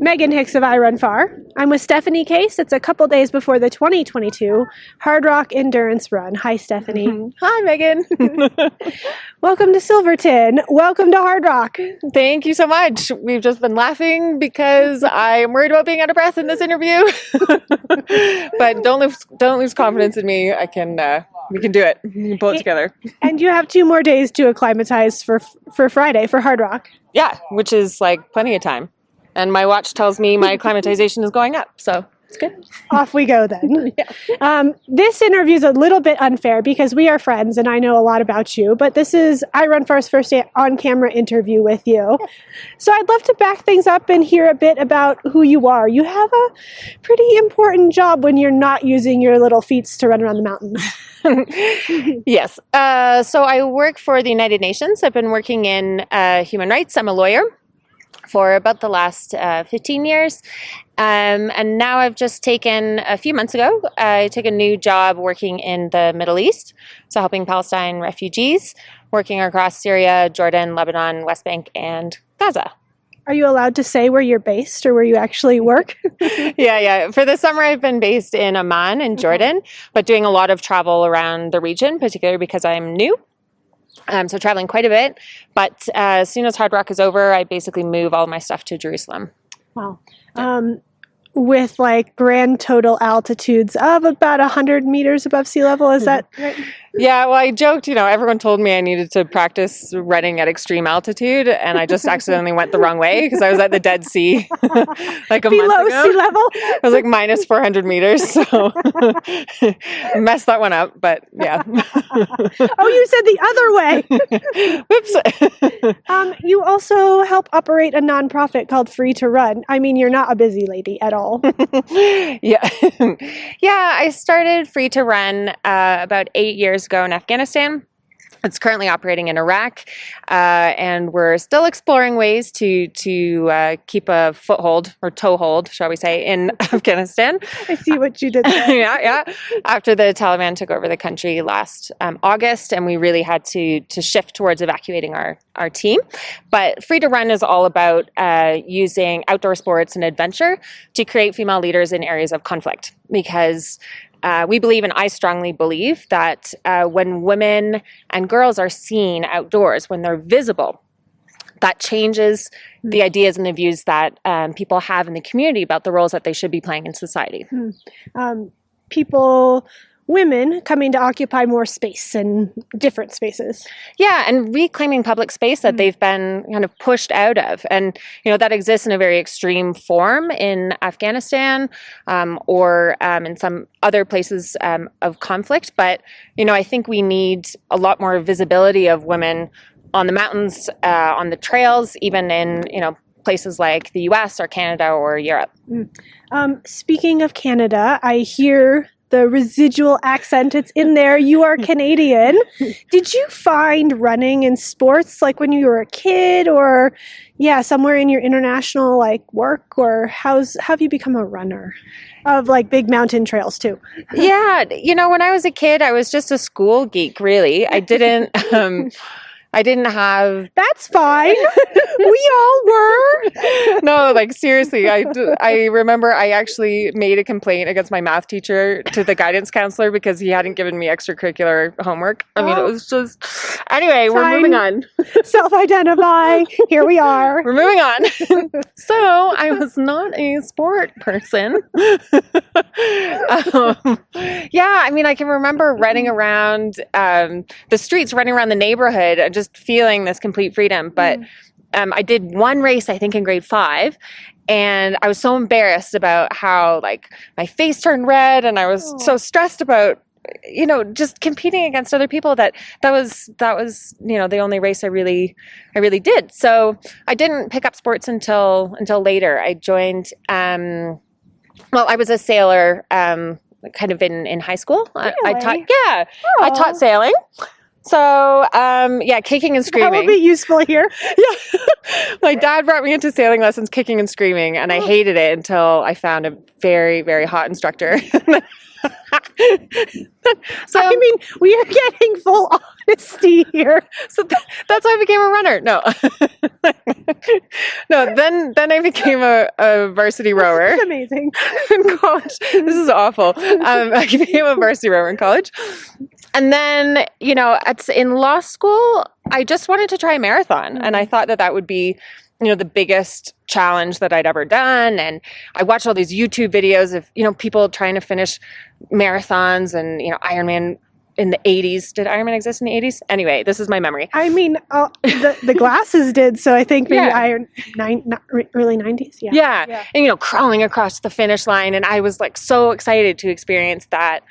Megan Hicks of iRunFar. I'm with Stephanie Case. It's a couple days before the 2022 Hardrock Endurance Run. Hi, Stephanie. Hi, Megan. Welcome to Silverton. Welcome to Hardrock. Thank you so much. We've just been laughing because I am worried about being out of breath in this interview. but don't lose don't lose confidence in me. I can uh, we can do it. We can pull it together. And you have two more days to acclimatize for for Friday for Hardrock. Yeah, which is like plenty of time. And my watch tells me my acclimatization is going up, so it's good. Off we go then. um, this interview is a little bit unfair because we are friends and I know a lot about you, but this is iRunFar's first on camera interview with you. So I'd love to back things up and hear a bit about who you are. You have a pretty important job when you're not using your little feet to run around the mountains. yes. Uh, so I work for the United Nations. I've been working in uh, human rights. I'm a lawyer for about the last uh, 15 years. Um, and now I've just taken, a few months ago, I took a new job working in the Middle East, so helping Palestine refugees, working across Syria, Jordan, Lebanon, West Bank, and Gaza. Are you allowed to say where you're based or where you actually work? yeah, yeah. For the summer, I've been based in Amman in Jordan, but doing a lot of travel around the region, particularly because I'm new. Um, so traveling quite a bit. But uh, as soon as Hardrock is over, I basically move all my stuff to Jerusalem. Wow. Um, with like grand total altitudes of about 100 meters above sea level. Is that right? Yeah, well, I joked, you know, everyone told me I needed to practice running at extreme altitude, and I just accidentally went the wrong way because I was at the Dead Sea like a Below month ago. sea level? I was like minus 400 meters, so messed that one up, but yeah. oh, you said the other way. Whoops. um, you also help operate a nonprofit called Free to Run. I mean, you're not a busy lady at all. yeah. yeah, I started Free to Run uh, about eight years ago in Afghanistan. It's currently operating in Iraq, uh, and we're still exploring ways to to uh, keep a foothold or toehold, shall we say, in Afghanistan. I see what you did there. yeah, yeah. After the Taliban took over the country last um, August, and we really had to to shift towards evacuating our our team. But Free to Run is all about uh, using outdoor sports and adventure to create female leaders in areas of conflict because uh, we believe, and I strongly believe, that uh, when women and girls are seen outdoors, when they're visible, that changes the ideas and the views that um, people have in the community about the roles that they should be playing in society. Um, people, women coming to occupy more space and different spaces. Yeah, and reclaiming public space that they've been kind of pushed out of. And, you know, that exists in a very extreme form in Afghanistan um, or um, in some other places um, of conflict. But, you know, I think we need a lot more visibility of women on the mountains, uh, on the trails, even in, you know, places like the US or Canada or Europe. Um, speaking of Canada, I hear the residual accent. It's in there. You are Canadian. Did you find running in sports like when you were a kid or yeah, somewhere in your international like work or how's how have you become a runner? Of like big mountain trails too. yeah, you know, when I was a kid, I was just a school geek, really. I didn't um I didn't have That's fine. we all were. no, like seriously, I, I remember I actually made a complaint against my math teacher to the guidance counselor because he hadn't given me extracurricular homework. I mean, it Oh. was just. Anyway, we're moving on. Self-identify. Here we are. We're moving on. so I was not a sport person. um, yeah, I mean, I can remember running around um, the streets, running around the neighborhood, and just feeling this complete freedom. But um, I did one race, I think, in grade five. And I was so embarrassed about how like my face turned red, and I was Oh. so stressed about you know just competing against other people that that was that was you know the only race I really I really did. So I didn't pick up sports until until later. I joined. Um, well, I was a sailor, um, kind of in in high school. I, I taught. Really? Yeah, I taught sailing. So um, yeah, kicking and screaming. That will be useful here. yeah, my dad brought me into sailing lessons, kicking and screaming, and I hated it until I found a very very hot instructor. so I mean, we are getting full honesty here. so th- that's why I became a runner. No, no. Then then I became a, a varsity rower amazing. in college. This is awful. Um, I became a varsity rower in college, and then you know, at in law school, I just wanted to try a marathon, and I thought that that would be you know the biggest challenge that I'd ever done and I watched all these YouTube videos of you know people trying to finish marathons and you know Ironman in the 80s did Ironman exist in the 80s anyway this is my memory I mean, uh, the the glasses did, so I think maybe Yeah. iron nine, early nineties. Yeah. yeah. Yeah. and you know crawling across the finish line and I was like so excited to experience that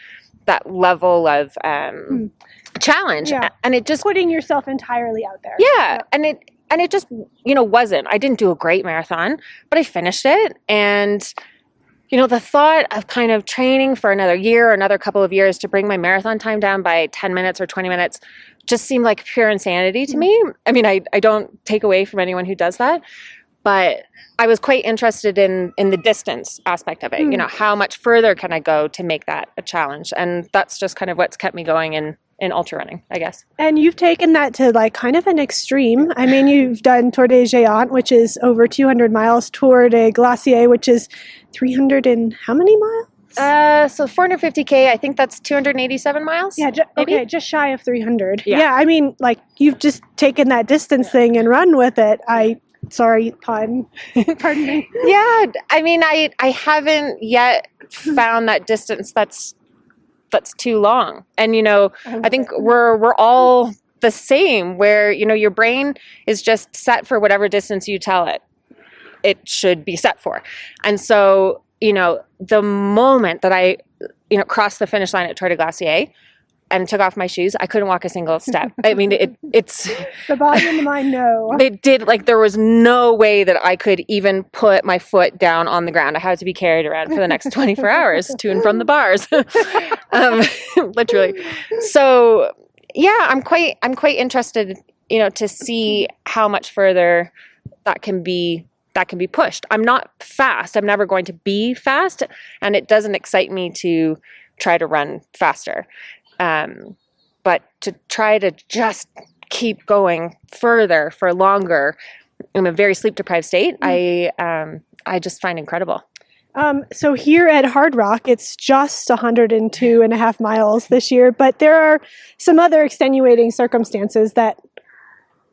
that level of um challenge Yeah. and it just Putting yourself entirely out there. yeah and it and it just you know wasn't. I didn't do a great marathon but i finished it and you know the thought of kind of training for another year or another couple of years to bring my marathon time down by 10 minutes or 20 minutes just seemed like pure insanity to me. I mean i, I don't take away from anyone who does that but i was quite interested in in the distance aspect of it you Mm. know how much further can i go to make that a challenge and that's just kind of what's kept me going in in ultra running i guess And you've taken that to like kind of an extreme. I mean, you've done Tor des Géants, which is over 200 miles, Tor des Glaciers, which is 300 and how many miles? Uh, so 450k. I think that's 287 miles. Yeah, ju- okay, just shy of 300. Yeah. Yeah. I mean, like you've just taken that distance thing and run with it. I, sorry, pardon, Pardon me. Yeah. I mean, I I haven't yet found that distance that's that's too long. And you know, I think we're we're all the same. Where you know your brain is just set for whatever distance you tell it it should be set for. And so you know, the moment that I you know crossed the finish line at Tor des Glaciers. And took off my shoes. I couldn't walk a single step. I mean, it, it's the body and the mind know. they did like there was no way that I could even put my foot down on the ground. I had to be carried around for the next 24 hours to and from the bars. um, literally. So yeah, I'm quite I'm quite interested, you know, to see how much further that can be that can be pushed. I'm not fast. I'm never going to be fast and it doesn't excite me to try to run faster. Um, but to try to just keep going further for longer in a very sleep deprived state, I um, I just find incredible. Um, so here at Hardrock, it's just 102 and a half miles this year, but there are some other extenuating circumstances that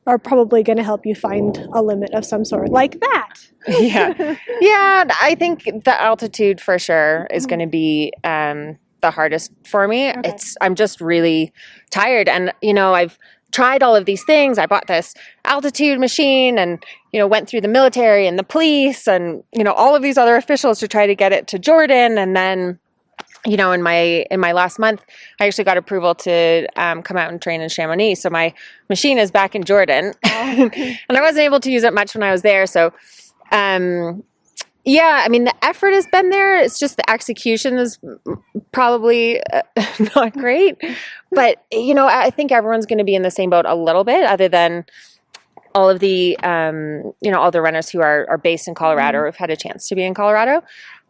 are probably going to help you find a limit of some sort, like that. yeah, yeah. I think the altitude for sure is going to be um, the hardest for me. Okay. It's I'm just really tired, and you know I've tried all of these things. I bought this altitude machine, and you know went through the military and the police, and you know all of these other officials to try to get it to Jordan, and then. You know, in my in my last month, I actually got approval to um, come out and train in Chamonix. So my machine is back in Jordan, and I wasn't able to use it much when I was there. So um yeah i mean the effort has been there. It's just the execution is probably uh, not great. But you know i think everyone's going to be in the same boat a little bit other than all of the um you know all the runners who are are based in colorado or have had a chance to be in colorado.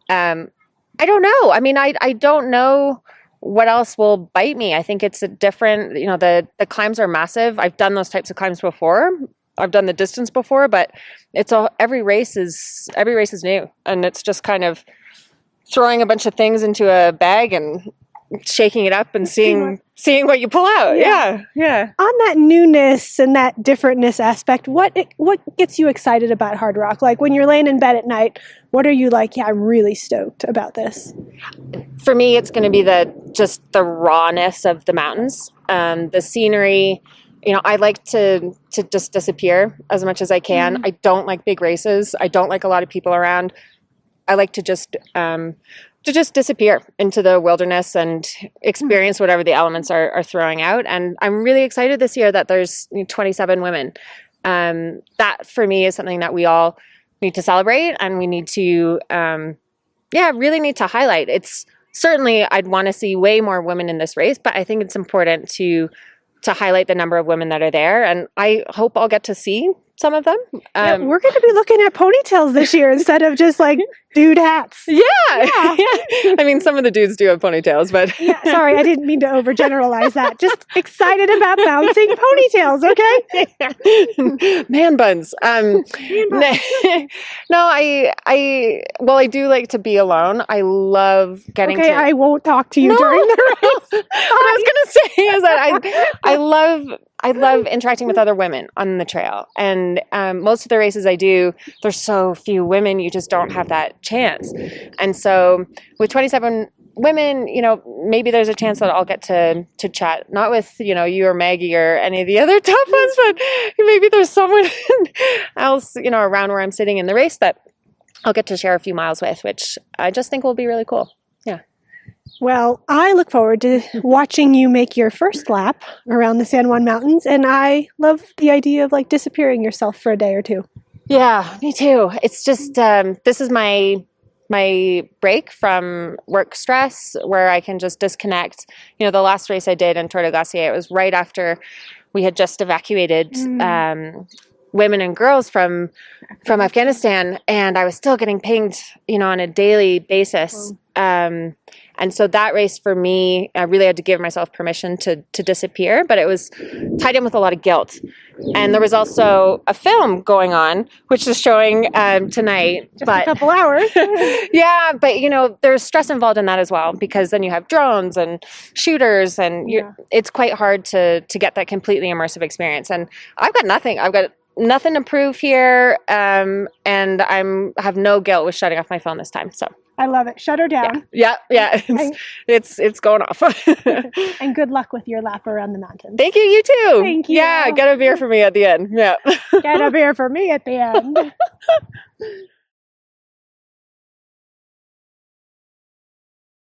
Um i don't know. I mean i i don't know what else will bite me. I think it's a different you know the the climbs are massive. I've done those types of climbs before i've done the distance before but it's all every race is every race is new and it's just kind of throwing a bunch of things into a bag and shaking it up and Seeing seeing seeing what you pull out Yeah. yeah yeah On that newness and that differentness aspect, what what gets you excited about Hardrock? Like when you're laying in bed at night, what are you like? Yeah, I'm really stoked about this. for me it's going to be the just the rawness of the mountains um, the scenery you know i like to to just disappear as much as i can. I don't like big races. I don't like a lot of people around. I like to just um, to just disappear into the wilderness and experience whatever the elements are, are throwing out. And i'm really excited this year that there's 27 women. Um, that for me is something that we all need to celebrate and we need to um, yeah really need to highlight. It's certainly i'd want to see way more women in this race but i think it's important to to highlight the number of women that are there and i hope i'll get to see some of them. Yeah, um, we're going to be looking at ponytails this year instead of just like dude hats. Yeah. Yeah. I mean, some of the dudes do have ponytails, but Yeah, sorry, I didn't mean to overgeneralize that. Just excited about bouncing ponytails, okay? man buns. Um, no, no, I, I, well, I do like to be alone. I love getting Okay, to. I won't talk to you No. during the race. what I was gonna say is that I, I love, I love interacting with other women on the trail, and um, most of the races I do, there's so few women, you just don't have that chance. And so, with 27 women, you know, maybe there's a chance that I'll get to to chat, not with you know you or Maggie or any of the other top ones, but maybe there's someone else, you know, around where I'm sitting in the race that I'll get to share a few miles with, which I just think will be really cool. Yeah. Well, I look forward to watching you make your first lap around the San Juan Mountains, and I love the idea of like disappearing yourself for a day or two. Yeah, me too. It's just um, this is my my break from work stress where I can just disconnect. You know, the last race I did in Tor des Glaciers, it was right after we had just evacuated Mm. um, women and girls from from Afghanistan, and I was still getting pinged, you know, on a daily basis. Um, and so that race for me, I really had to give myself permission to to disappear, but it was tied in with a lot of guilt. And there was also a film going on, which is showing um, tonight. Just a couple hours. yeah, but you know, there's stress involved in that as well because then you have drones and shooters, and Yeah. it's quite hard to to get that completely immersive experience. And I've got nothing. I've got nothing to prove here, um, and I'm have no guilt with shutting off my phone this time. So I love it. Shut her down. yeah, yeah, I- it's it's, it's going off. And good luck with your lap around the mountain. Thank you. You too. Thank you. Yeah, get a beer for me at the end. Yeah. Get a beer for me at the end.